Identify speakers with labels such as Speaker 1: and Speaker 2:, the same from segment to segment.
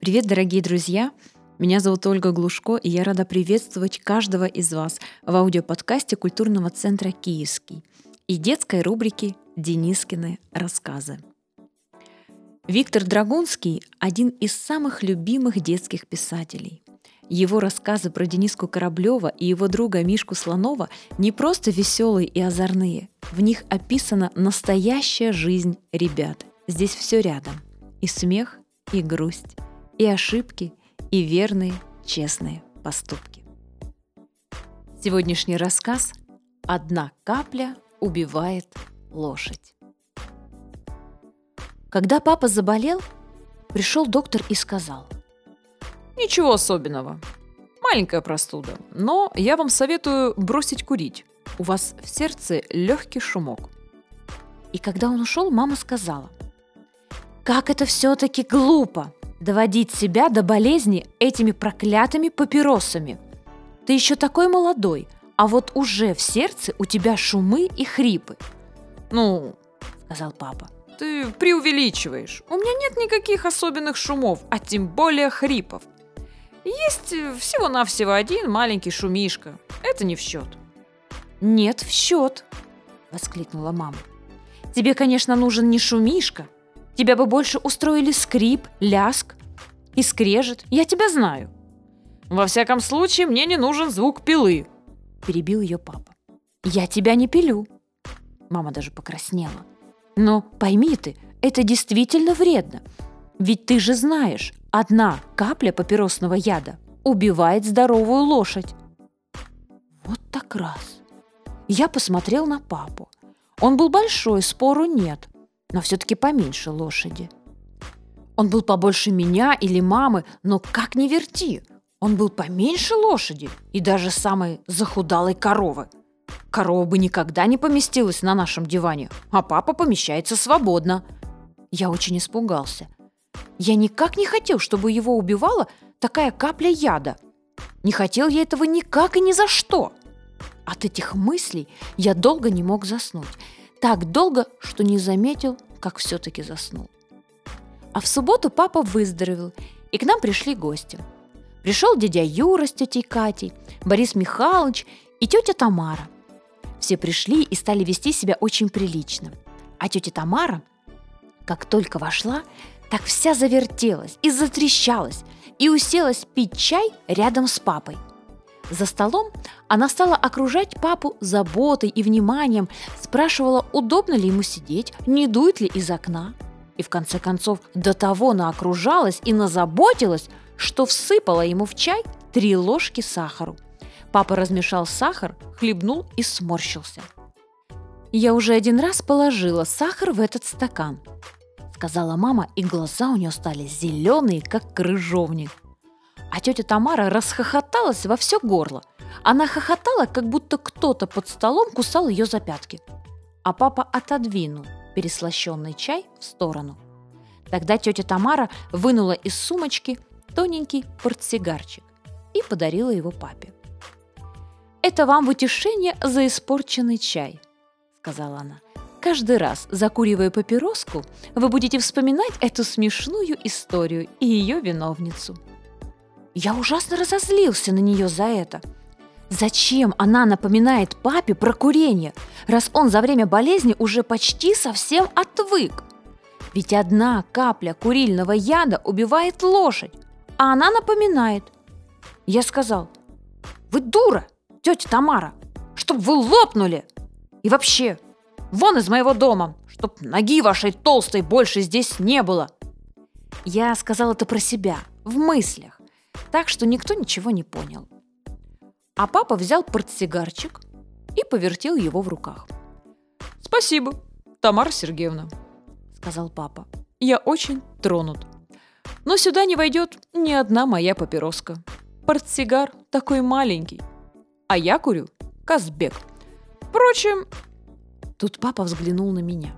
Speaker 1: Привет, дорогие друзья! Меня зовут Ольга Глушко, и я рада приветствовать каждого из вас в аудиоподкасте культурного центра «Киевский» и детской рубрики «Денискины рассказы». Виктор Драгунский – один из самых любимых детских писателей. Его рассказы про Дениску Кораблева и его друга Мишку Слонова не просто веселые и озорные. В них описана настоящая жизнь ребят. Здесь все рядом. И смех, и грусть, и ошибки, и верные, честные поступки. Сегодняшний рассказ «Одна капля убивает лошадь». Когда папа заболел, пришел доктор и сказал.
Speaker 2: Ничего особенного. Маленькая простуда. Но я вам советую бросить курить. У вас в сердце легкий шумок.
Speaker 1: И когда он ушел, мама сказала. Как это все-таки глупо! Доводить себя до болезни этими проклятыми папиросами. Ты еще такой молодой, а вот уже в сердце у тебя шумы и хрипы.
Speaker 2: Ну, сказал папа, ты преувеличиваешь. У меня нет никаких особенных шумов, а тем более хрипов. Есть всего-навсего один маленький шумишка. Это не в счет.
Speaker 1: Нет, в счет, воскликнула мама. Тебе, конечно, нужен не шумишка, Тебя бы больше устроили скрип, ляск и скрежет. Я тебя знаю.
Speaker 2: Во всяком случае, мне не нужен звук пилы.
Speaker 1: Перебил ее папа. Я тебя не пилю. Мама даже покраснела. Но пойми ты, это действительно вредно. Ведь ты же знаешь, одна капля папиросного яда убивает здоровую лошадь. Вот так раз. Я посмотрел на папу. Он был большой, спору нет но все-таки поменьше лошади. Он был побольше меня или мамы, но как ни верти, он был поменьше лошади и даже самой захудалой коровы. Корова бы никогда не поместилась на нашем диване, а папа помещается свободно. Я очень испугался. Я никак не хотел, чтобы его убивала такая капля яда. Не хотел я этого никак и ни за что. От этих мыслей я долго не мог заснуть. Так долго, что не заметил, как все-таки заснул. А в субботу папа выздоровел, и к нам пришли гости. Пришел дядя Юра с тетей Катей, Борис Михайлович и тетя Тамара. Все пришли и стали вести себя очень прилично. А тетя Тамара, как только вошла, так вся завертелась и затрещалась, и уселась пить чай рядом с папой – за столом она стала окружать папу заботой и вниманием, спрашивала, удобно ли ему сидеть, не дует ли из окна. И в конце концов до того наокружалась и назаботилась, что всыпала ему в чай три ложки сахару. Папа размешал сахар, хлебнул и сморщился. «Я уже один раз положила сахар в этот стакан», сказала мама, и глаза у нее стали зеленые, как крыжовник. А тетя Тамара расхохоталась во все горло. Она хохотала, как будто кто-то под столом кусал ее за пятки. А папа отодвинул переслащенный чай в сторону. Тогда тетя Тамара вынула из сумочки тоненький портсигарчик и подарила его папе. «Это вам в утешение за испорченный чай», — сказала она. «Каждый раз, закуривая папироску, вы будете вспоминать эту смешную историю и ее виновницу». Я ужасно разозлился на нее за это. Зачем она напоминает папе про курение, раз он за время болезни уже почти совсем отвык? Ведь одна капля курильного яда убивает лошадь, а она напоминает. Я сказал, вы дура, тетя Тамара, чтоб вы лопнули. И вообще, вон из моего дома, чтоб ноги вашей толстой больше здесь не было. Я сказал это про себя, в мыслях так что никто ничего не понял. А папа взял портсигарчик и повертел его в руках.
Speaker 2: «Спасибо, Тамара Сергеевна», — сказал папа. «Я очень тронут. Но сюда не войдет ни одна моя папироска. Портсигар такой маленький, а я курю Казбек. Впрочем...»
Speaker 1: Тут папа взглянул на меня.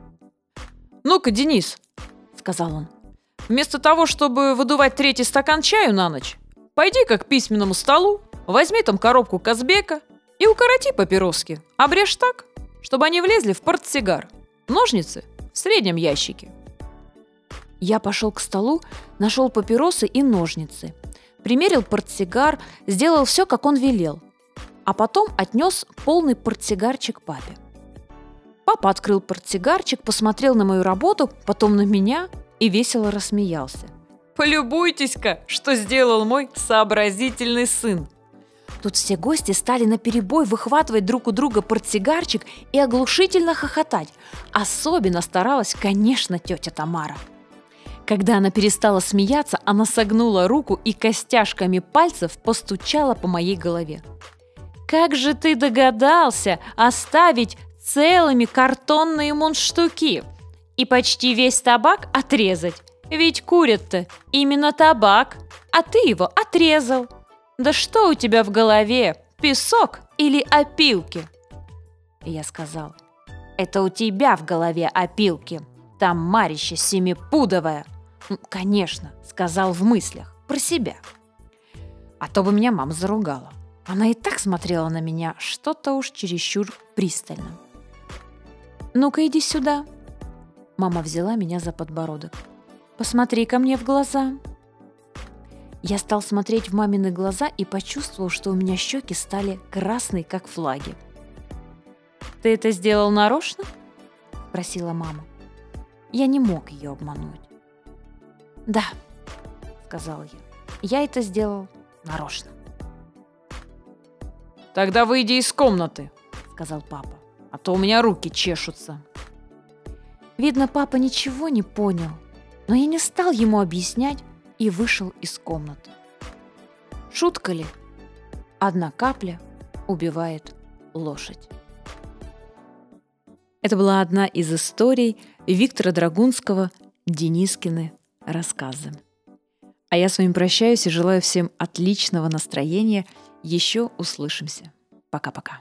Speaker 2: «Ну-ка, Денис», — сказал он, — «вместо того, чтобы выдувать третий стакан чаю на ночь, Пойди-ка к письменному столу, возьми там коробку Казбека и укороти папироски. Обрежь так, чтобы они влезли в портсигар. Ножницы в среднем ящике.
Speaker 1: Я пошел к столу, нашел папиросы и ножницы. Примерил портсигар, сделал все, как он велел. А потом отнес полный портсигарчик папе. Папа открыл портсигарчик, посмотрел на мою работу, потом на меня и весело рассмеялся.
Speaker 2: «Полюбуйтесь-ка, что сделал мой сообразительный сын!»
Speaker 1: Тут все гости стали на перебой выхватывать друг у друга портсигарчик и оглушительно хохотать. Особенно старалась, конечно, тетя Тамара. Когда она перестала смеяться, она согнула руку и костяшками пальцев постучала по моей голове. «Как же ты догадался оставить целыми картонные мундштуки и почти весь табак отрезать? Ведь курят-то именно табак, а ты его отрезал!» Да что у тебя в голове? Песок или опилки? Я сказал, это у тебя в голове опилки. Там Марища семипудовая. Конечно, сказал в мыслях, про себя. А то бы меня мама заругала. Она и так смотрела на меня что-то уж чересчур пристально. «Ну-ка, иди сюда». Мама взяла меня за подбородок. «Посмотри ко мне в глаза». Я стал смотреть в мамины глаза и почувствовал, что у меня щеки стали красные, как флаги. «Ты это сделал нарочно?» – спросила мама. Я не мог ее обмануть. «Да», – сказал я, – «я это сделал нарочно».
Speaker 2: «Тогда выйди из комнаты», – сказал папа, – «а то у меня руки чешутся».
Speaker 1: Видно, папа ничего не понял, но я не стал ему объяснять, и вышел из комнаты. Шутка ли? Одна капля убивает лошадь. Это была одна из историй Виктора Драгунского «Денискины рассказы». А я с вами прощаюсь и желаю всем отличного настроения. Еще услышимся. Пока-пока.